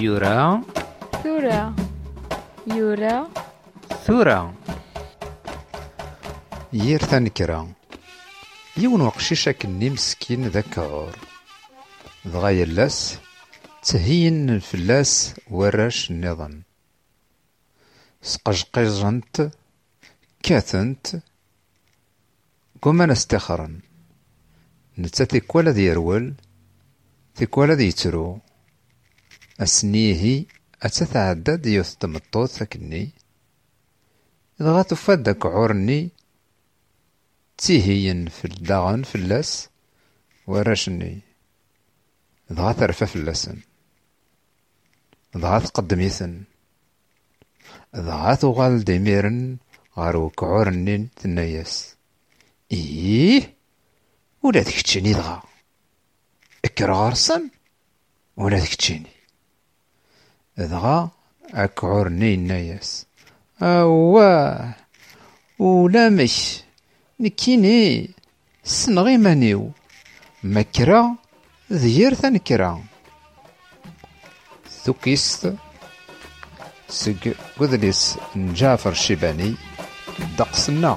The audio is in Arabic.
يورا ثورة يورا ثورة يير تنكرا يون وقشيش أكني مسكين ذاك عور دغا يلاس تهين الفلاس وراش النظام سقجقجنت كاثنت قوما نستخرن نتا تيكوالا ذي يرول أسنيهي أتا تعدد يوث تمطوط ثكني دغا تفاد داك عورني تيهين في الدغن فلاس وراشني دغا ترفى فلاسن دغا تقدميثن دغا تغال ديميرن غار وكعورني تناياس إيه ولا تكتشني دغا اكر غارسن دغا أكعورني الناياس أواه ولا مش نكيني سنغي مانيو مكرا ذير ثنكرا ثوكيست سق قذليس نجافر الشيباني دقسنا